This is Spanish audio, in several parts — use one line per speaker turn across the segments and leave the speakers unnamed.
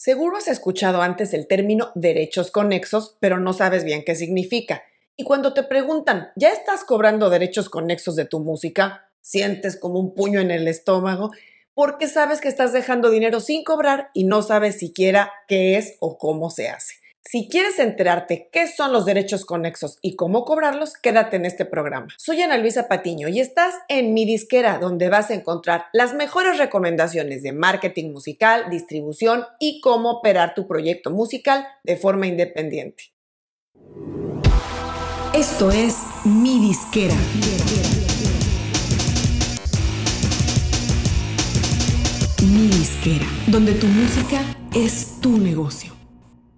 Seguro has escuchado antes el término derechos conexos, pero no sabes bien qué significa. Y cuando te preguntan, ¿ya estás cobrando derechos conexos de tu música? Sientes como un puño en el estómago porque sabes que estás dejando dinero sin cobrar y no sabes siquiera qué es o cómo se hace. Si quieres enterarte qué son los derechos conexos y cómo cobrarlos, quédate en este programa. Soy Ana Luisa Patiño y estás en mi disquera donde vas a encontrar las mejores recomendaciones de marketing musical, distribución y cómo operar tu proyecto musical de forma independiente.
Esto es mi disquera. Mi disquera, donde tu música es tu negocio.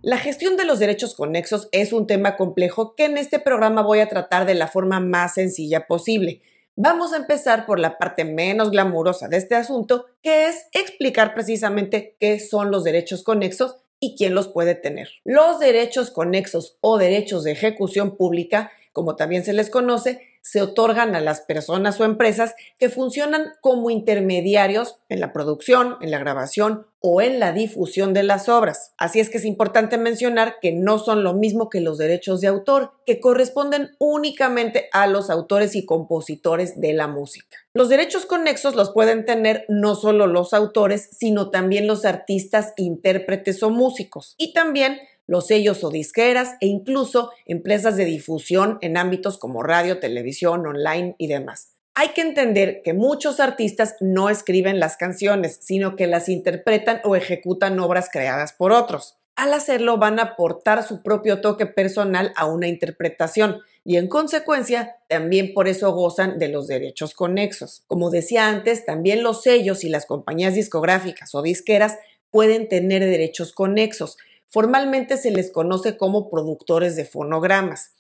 La gestión de los derechos conexos es un tema complejo que en este programa voy a tratar de la forma más sencilla posible. Vamos a empezar por la parte menos glamurosa de este asunto, que es explicar precisamente qué son los derechos conexos y quién los puede tener. Los derechos conexos o derechos de ejecución pública, como también se les conoce, se otorgan a las personas o empresas que funcionan como intermediarios en la producción, en la grabación o en la difusión de las obras. Así es que es importante mencionar que no son lo mismo que los derechos de autor, que corresponden únicamente a los autores y compositores de la música. Los derechos conexos los pueden tener no solo los autores, sino también los artistas, intérpretes o músicos. Y también los sellos o disqueras e incluso empresas de difusión en ámbitos como radio, televisión, online y demás. Hay que entender que muchos artistas no escriben las canciones, sino que las interpretan o ejecutan obras creadas por otros. Al hacerlo van a aportar su propio toque personal a una interpretación y en consecuencia también por eso gozan de los derechos conexos. Como decía antes, también los sellos y las compañías discográficas o disqueras pueden tener derechos conexos, Formalmente se les conoce como productores de fonogramas.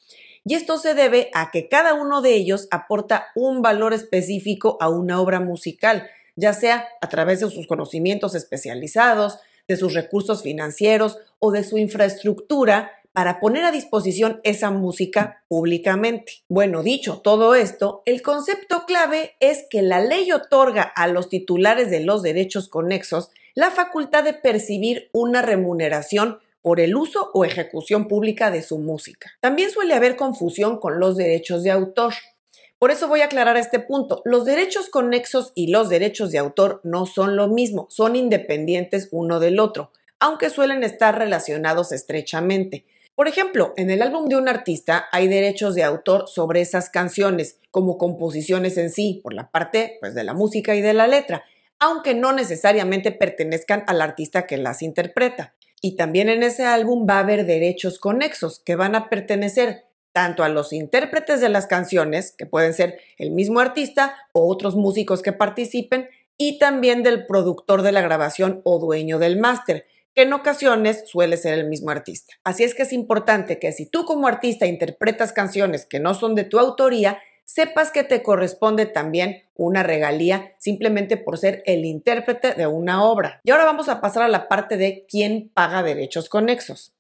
Y esto se debe a que cada uno de ellos aporta un valor específico a una obra musical, ya sea a través de sus conocimientos especializados, de sus recursos financieros o de su infraestructura para poner a disposición esa música públicamente. Bueno, dicho todo esto, el concepto clave es que la ley otorga a los titulares de los derechos conexos la facultad de percibir una remuneración por el uso o ejecución pública de su música. También suele haber confusión con los derechos de autor. Por eso voy a aclarar este punto. Los derechos conexos y los derechos de autor no son lo mismo, son independientes uno del otro, aunque suelen estar relacionados estrechamente. Por ejemplo, en el álbum de un artista hay derechos de autor sobre esas canciones, como composiciones en sí, por la parte pues, de la música y de la letra, aunque no necesariamente pertenezcan al artista que las interpreta. Y también en ese álbum va a haber derechos conexos que van a pertenecer tanto a los intérpretes de las canciones, que pueden ser el mismo artista o otros músicos que participen, y también del productor de la grabación o dueño del máster, que en ocasiones suele ser el mismo artista. Así es que es importante que si tú como artista interpretas canciones que no son de tu autoría, sepas que te corresponde también una regalía simplemente por ser el intérprete de una obra. Y ahora vamos a pasar a la parte de quién paga derechos conexos.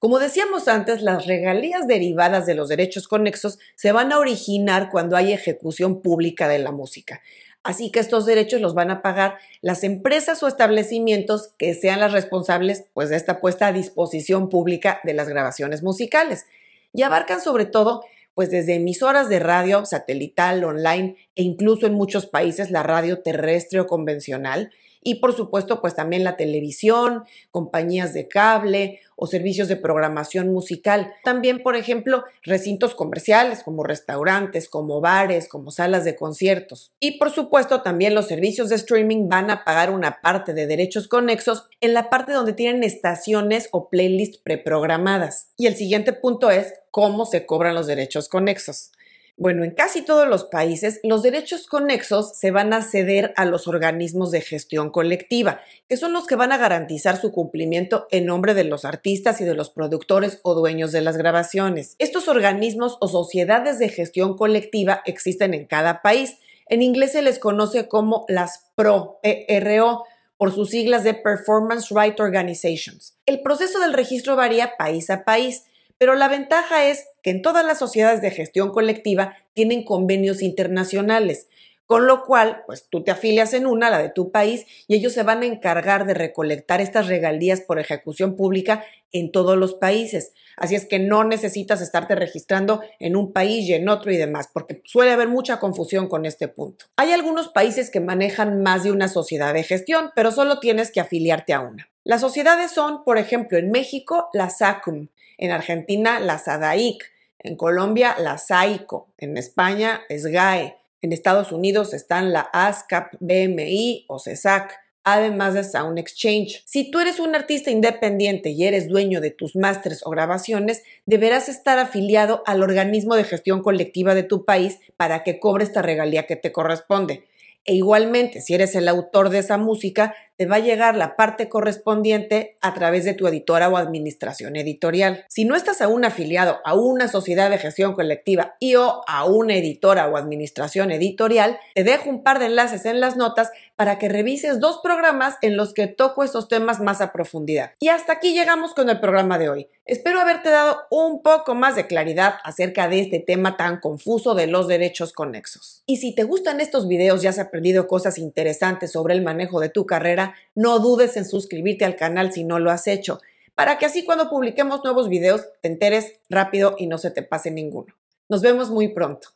Como decíamos antes, las regalías derivadas de los derechos conexos se van a originar cuando hay ejecución pública de la música. Así que estos derechos los van a pagar las empresas o establecimientos que sean las responsables pues, de esta puesta a disposición pública de las grabaciones musicales. Y abarcan sobre todo pues desde emisoras de radio satelital, online e incluso en muchos países la radio terrestre o convencional y por supuesto pues también la televisión, compañías de cable o servicios de programación musical. También, por ejemplo, recintos comerciales como restaurantes, como bares, como salas de conciertos. Y por supuesto también los servicios de streaming van a pagar una parte de derechos conexos en la parte donde tienen estaciones o playlists preprogramadas. Y el siguiente punto es cómo se cobran los derechos conexos. Bueno, en casi todos los países los derechos conexos se van a ceder a los organismos de gestión colectiva, que son los que van a garantizar su cumplimiento en nombre de los artistas y de los productores o dueños de las grabaciones. Estos organismos o sociedades de gestión colectiva existen en cada país. En inglés se les conoce como las PRO, PRO por sus siglas de Performance Right Organizations. El proceso del registro varía país a país pero la ventaja es que en todas las sociedades de gestión colectiva tienen convenios internacionales, Con lo cual, pues tú te afilias en una, la de tu país, y ellos se van a encargar de recolectar estas regalías por ejecución pública en todos los países. Así es que no necesitas estarte registrando en un país y en otro y demás, porque suele haber mucha confusión con este punto. Hay algunos países que manejan más de una sociedad de gestión, pero solo tienes que afiliarte a una. Las sociedades son, por ejemplo, en México, la SACUM, en Argentina, la SADAIC, en Colombia, la SAICO, en España, SGAE, en Estados Unidos están la ASCAP, BMI o CESAC, además de Sound Exchange. Si tú eres un artista independiente y eres dueño de tus másteres o grabaciones, deberás estar afiliado al organismo de gestión colectiva de tu país para que cobre esta regalía que te corresponde. E igualmente, si eres el autor de esa música, te va a llegar la parte correspondiente a través de tu editora o administración editorial. Si no estás aún afiliado a una sociedad de gestión colectiva y o a una editora o administración editorial, te dejo un par de enlaces en las notas para que revises dos programas en los que toco estos temas más a profundidad. Y hasta aquí llegamos con el programa de hoy. Espero haberte dado un poco más de claridad acerca de este tema tan confuso de los derechos conexos. Y si te gustan estos videos y has aprendido cosas interesantes sobre el manejo de tu carrera, no dudes en suscribirte al canal si no lo has hecho, para que así cuando publiquemos nuevos videos te enteres rápido y no se te pase ninguno. Nos vemos muy pronto.